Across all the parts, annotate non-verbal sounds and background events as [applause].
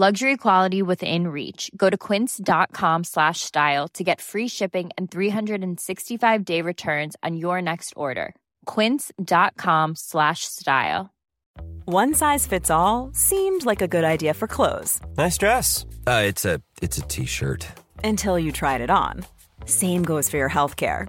Luxury quality within reach. Go to quince.com slash style to get free shipping and 365-day returns on your next order. quince.com slash style. One size fits all seemed like a good idea for clothes. Nice dress. Uh, it's a it's a t-shirt. Until you tried it on. Same goes for your healthcare.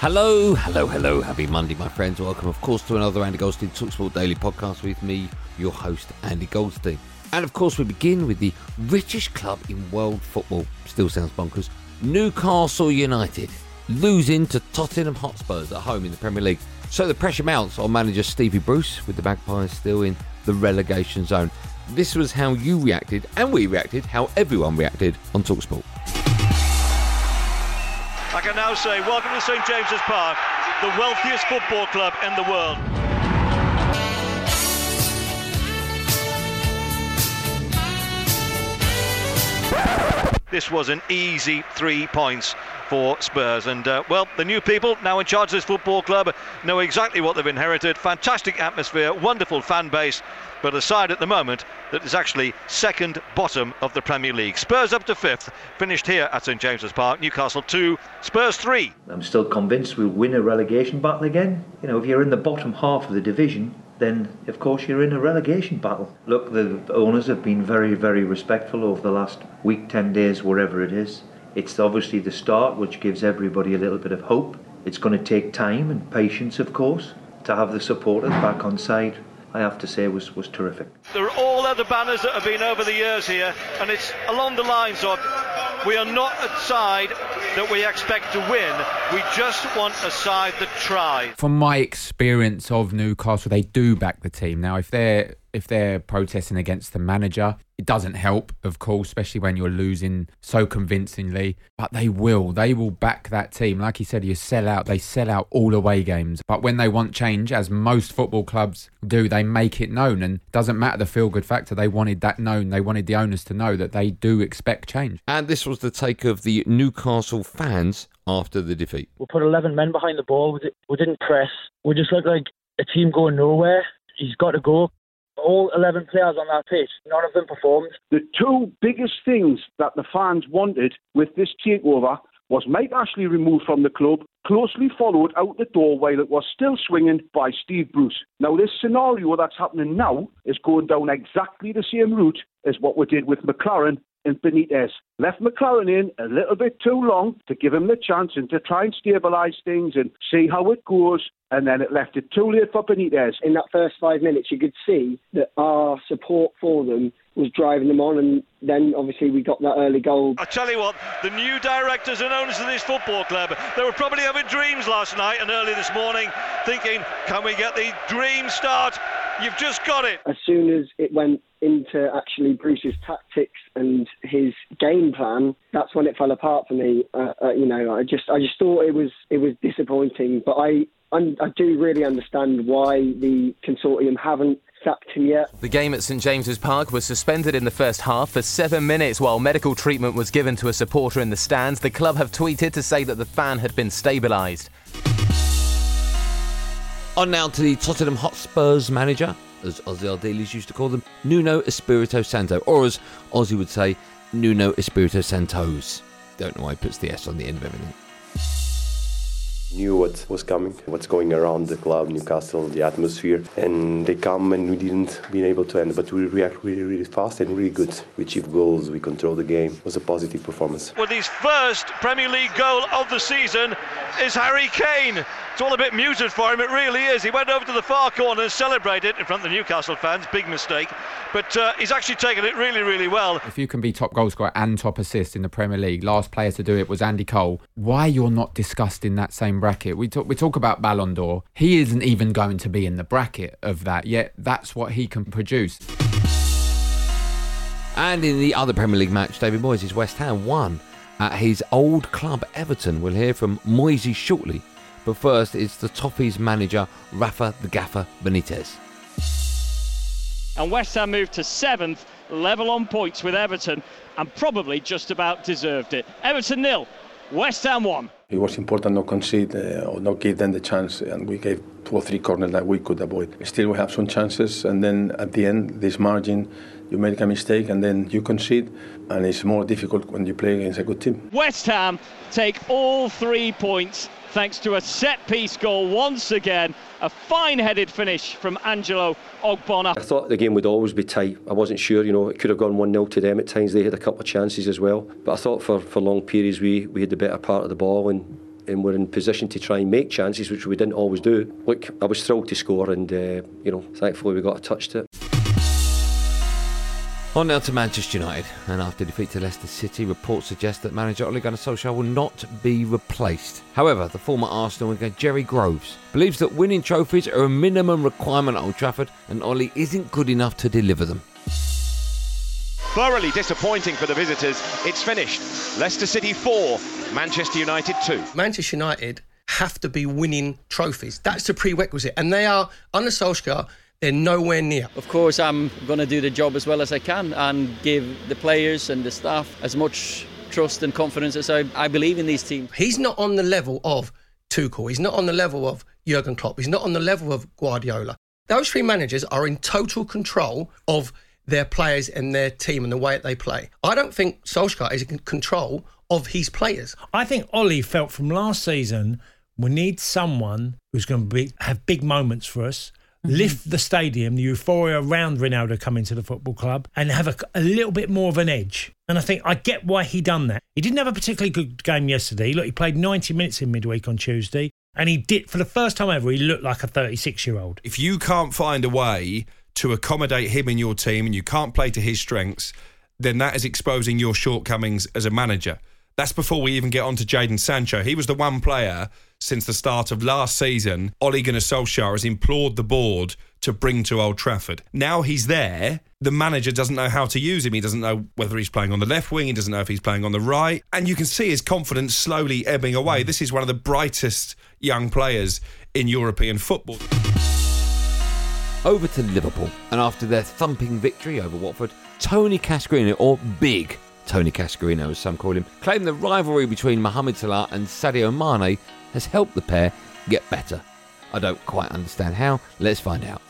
Hello, hello, hello. Happy Monday, my friends. Welcome, of course, to another Andy Goldstein Talksport Daily podcast with me, your host, Andy Goldstein. And of course, we begin with the richest club in world football. Still sounds bonkers. Newcastle United losing to Tottenham Hotspurs at home in the Premier League. So the pressure mounts on manager Stevie Bruce with the Magpies still in the relegation zone. This was how you reacted, and we reacted, how everyone reacted on Talksport. I can now say, welcome to St James's Park, the wealthiest football club in the world. This was an easy three points for Spurs. And, uh, well, the new people now in charge of this football club know exactly what they've inherited. Fantastic atmosphere, wonderful fan base, but a side at the moment that is actually second bottom of the Premier League. Spurs up to fifth, finished here at St James's Park. Newcastle 2, Spurs 3. I'm still convinced we'll win a relegation battle again. You know, if you're in the bottom half of the division, then of course you're in a relegation battle. Look, the owners have been very, very respectful over the last week, 10 days, wherever it is. It's obviously the start, which gives everybody a little bit of hope. It's going to take time and patience, of course, to have the supporters back on side. I have to say was was terrific. There are all other banners that have been over the years here, and it's along the lines of we are not a side that we expect to win. We just want a side that tries. From my experience of Newcastle, they do back the team. Now, if they're if they're protesting against the manager, it doesn't help, of course, especially when you're losing so convincingly. But they will. They will back that team. Like you said, you sell out. They sell out all away games. But when they want change, as most football clubs do, they make it known. And it doesn't matter the feel good factor. They wanted that known. They wanted the owners to know that they do expect change. And this was the take of the Newcastle fans after the defeat. We put 11 men behind the ball. We, we didn't press. We just looked like a team going nowhere. He's got to go all 11 players on that pitch, none of them performed. The two biggest things that the fans wanted with this takeover was Mike Ashley removed from the club, closely followed out the door while it was still swinging by Steve Bruce. Now, this scenario that's happening now is going down exactly the same route as what we did with McClaren and Benitez. Left McClaren in a little bit too long to give him the chance and to try and stabilise things and see how it goes. And then it left it too late for Benitez. In that first five minutes, you could see that our support for them was driving them on, and then obviously we got that early goal. I tell you what, the new directors and owners of this football club, they were probably having dreams last night and early this morning, thinking, can we get the dream start? You've just got it. As soon as it went into actually Bruce's tactics and his game plan, that's when it fell apart for me. Uh, uh, you know, I just I just thought it was it was disappointing, but I I, I do really understand why the consortium haven't sacked him yet. The game at St James's Park was suspended in the first half for seven minutes while medical treatment was given to a supporter in the stands. The club have tweeted to say that the fan had been stabilised. On now to the Tottenham Hotspurs manager, as Ossie Ardiles used to call them, Nuno Espirito Santo, or as Ossie would say, Nuno Espirito Santos. Don't know why he puts the S on the end of everything knew what was coming, what's going around the club, Newcastle, the atmosphere, and they come and we didn't be able to end, but we react really, really fast and really good. We achieved goals, we controlled the game. It was a positive performance. With his first Premier League goal of the season, is Harry Kane. It's all a bit muted for him, it really is. He went over to the far corner and celebrated in front of the Newcastle fans, big mistake. But uh, he's actually taken it really, really well. If you can be top goal scorer and top assist in the Premier League, last player to do it was Andy Cole. Why you're not discussed in that same bracket? We talk we talk about Ballon d'Or. He isn't even going to be in the bracket of that yet. That's what he can produce. And in the other Premier League match, David Moyes' West Ham won at his old club Everton. We'll hear from Moyes shortly. But first, it's the Toffees manager, Rafa the Gaffer Benitez. And West Ham moved to seventh, level on points with Everton, and probably just about deserved it. Everton nil, West Ham one. It was important not concede uh, or not give them the chance, and we gave two or three corners that we could avoid. Still, we have some chances, and then at the end, this margin, you make a mistake, and then you concede, and it's more difficult when you play against a good team. West Ham take all three points thanks to a set piece goal once again. A fine headed finish from Angelo Ogbonna. I thought the game would always be tight. I wasn't sure, you know, it could have gone 1 0 to them at times. They had a couple of chances as well. But I thought for, for long periods we, we had the better part of the ball and and we're in position to try and make chances, which we didn't always do. Look, I was thrilled to score, and uh, you know, thankfully we got a touch to it. On now to Manchester United, and after defeat to Leicester City, reports suggest that manager Ole Gunnar Solskjaer will not be replaced. However, the former Arsenal winger Perry Groves believes that winning trophies are a minimum requirement at Old Trafford, and Ole isn't good enough to deliver them. Thoroughly disappointing for the visitors. It's finished. Leicester City 4, Manchester United 2. Manchester United have to be winning trophies. That's the prerequisite. And they are, under Solskjaer, they're nowhere near. Of course, I'm going to do the job as well as I can and give the players and the staff as much trust and confidence as I, I believe in these teams. He's not on the level of Tuchel. He's not on the level of Jurgen Klopp. He's not on the level of Guardiola. Those three managers are in total control of their players and their team and the way that they play. I don't think Solskjaer is in control of his players. I think Ole felt from last season we need someone who's going to be have big moments for us. Mm-hmm. Lift the stadium, the euphoria around Ronaldo coming to the football club, and have a, a little bit more of an edge. And I think I get why he done that. He didn't have a particularly good game yesterday. Look, he played 90 minutes in midweek on Tuesday, and he did for the first time ever. He looked like a 36 year old. If you can't find a way to accommodate him in your team and you can't play to his strengths, then that is exposing your shortcomings as a manager. That's before we even get on to Jadon Sancho. He was the one player since the start of last season Ole Gunnar Solskjaer has implored the board to bring to Old Trafford. Now he's there, the manager doesn't know how to use him. He doesn't know whether he's playing on the left wing, he doesn't know if he's playing on the right. And you can see his confidence slowly ebbing away. This is one of the brightest young players in European football. Over to Liverpool, and after their thumping victory over Watford, Tony Cascarino, or Big Tony Cascarino as some call him, claimed the rivalry between Mohamed Salah and Sadio Mane has helped the pair get better. I don't quite understand how. Let's find out.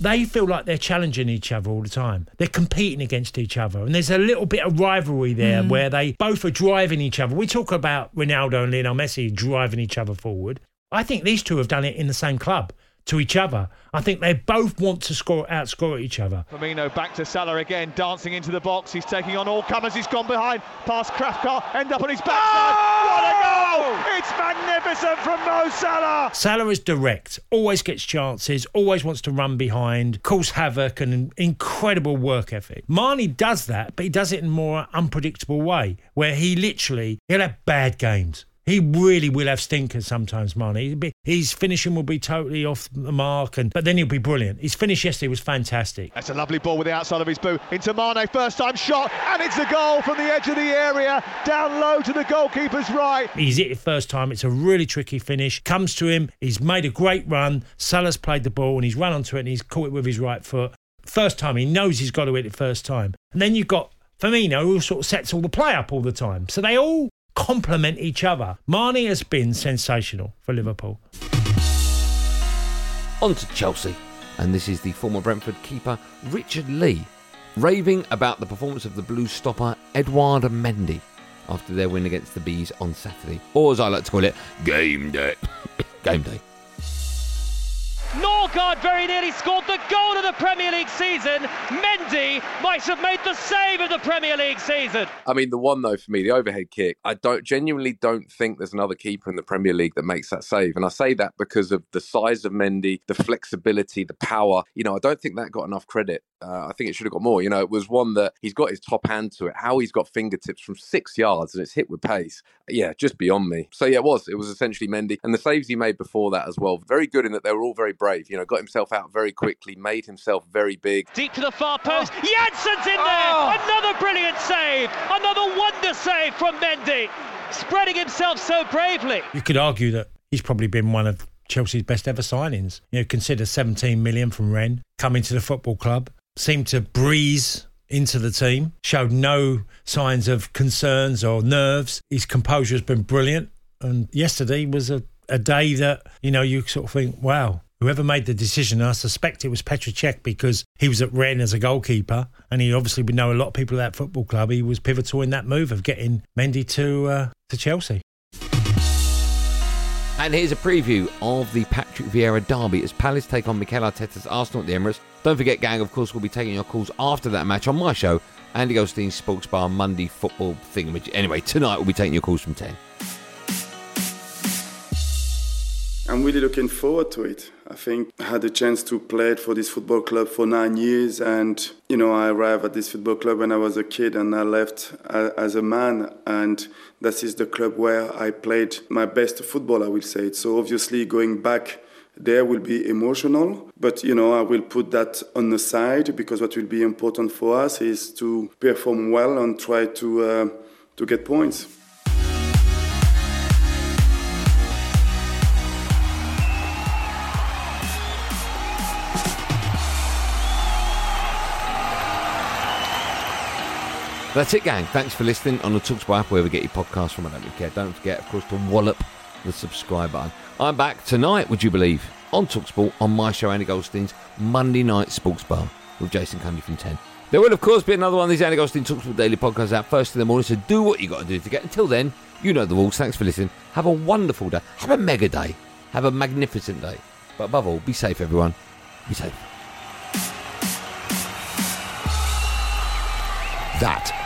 They feel like they're challenging each other all the time. They're competing against each other. And there's a little bit of rivalry there mm. where they both are driving each other. We talk about Ronaldo and Lionel Messi driving each other forward. I think these two have done it in the same club to each other. I think they both want to score outscore each other. Firmino back to Salah again, dancing into the box. He's taking on all comers. He's gone behind, past Cathcart, end up on his backside. Oh! What a goal! Oh! It's magnificent from Mo Salah. Salah is direct, always gets chances, always wants to run behind, cause havoc, and incredible work ethic. Mane does that, but he does it in a more unpredictable way, where he literally he'll have bad games he really will have stinkers sometimes, Mane. His finishing will be totally off the mark, and but then he'll be brilliant. His finish yesterday was fantastic. That's a lovely ball with the outside of his boot into Mane. First time shot, and it's a goal from the edge of the area, down low to the goalkeeper's right. He's hit it first time. It's a really tricky finish. Comes to him. He's made a great run. Salah's played the ball, and he's run onto it, and he's caught it with his right foot. First time, he knows he's got to hit it first time. And then you've got Firmino, who sort of sets all the play up all the time. So they all complement each other. Mane has been sensational for Liverpool. On to Chelsea, and this is the former Brentford keeper Richard Lee raving about the performance of the blue stopper Edouard Mendy after their win against the Bees on Saturday, or as I like to call it, game day. [coughs] game day. Norgaard very nearly scored the the goal of the Premier League season. Mendy might have made the save of the Premier League season. I mean, the one though for me, the overhead kick. I don't genuinely don't think there's another keeper in the Premier League that makes that save, and I say that because of the size of Mendy, the flexibility, the power. You know, I don't think that got enough credit. Uh, I think it should have got more. You know, it was one that he's got his top hand to it. How he's got fingertips from six yards and it's hit with pace. Yeah, just beyond me. So yeah, it was. It was essentially Mendy, and the saves he made before that as well. Very good in that they were all very brave. You know, got himself out very quickly, made himself very big. Deep to the far oh. post. Oh. Jansson's in there. Oh. Another brilliant save. Another wonder save from Mendy. Spreading himself so bravely. You could argue that he's probably been one of Chelsea's best ever signings. You know, consider 17 million from Rennes coming to the football club, seemed to breeze into the team, showed no signs of concerns or nerves. His composure has been brilliant. And yesterday was a, a day that, you know, you sort of think, wow, whoever made the decision, I suspect it was Petr Cech because he was at Rennes as a goalkeeper, and he obviously would know a lot of people at that football club. He was pivotal in that move of getting Mendy to uh, to Chelsea. And here's a preview of the Patrick Vieira derby as Palace take on Mikel Arteta's Arsenal at the Emirates. Don't forget, gang, of course, we'll be taking your calls after that match on my show, Andy Goldstein's Sports Bar Monday football thing. Anyway, tonight we'll be taking your calls from 10. I'm really looking forward to it. I think I had the chance to play for this football club for nine years, and you know I arrived at this football club when I was a kid, and I left as a man, and this is the club where I played my best football. I will say it. So obviously going back there will be emotional, but you know I will put that on the side because what will be important for us is to perform well and try to uh, to get points. That's it, gang. Thanks for listening on the Talksport app, wherever you get your podcast from. I don't really care. Don't forget, of course, to wallop the subscribe button. I'm back tonight, would you believe, on Talksport on my show, Andy Goldstein's Monday Night Sports Bar with Jason Cundy from 10. There will, of course, be another one of these Andy Goldstein Talksport Daily podcasts out first in the morning, so do what you got to do to get. Until then, you know the rules. Thanks for listening. Have a wonderful day. Have a mega day. Have a magnificent day. But above all, be safe, everyone. Be safe. That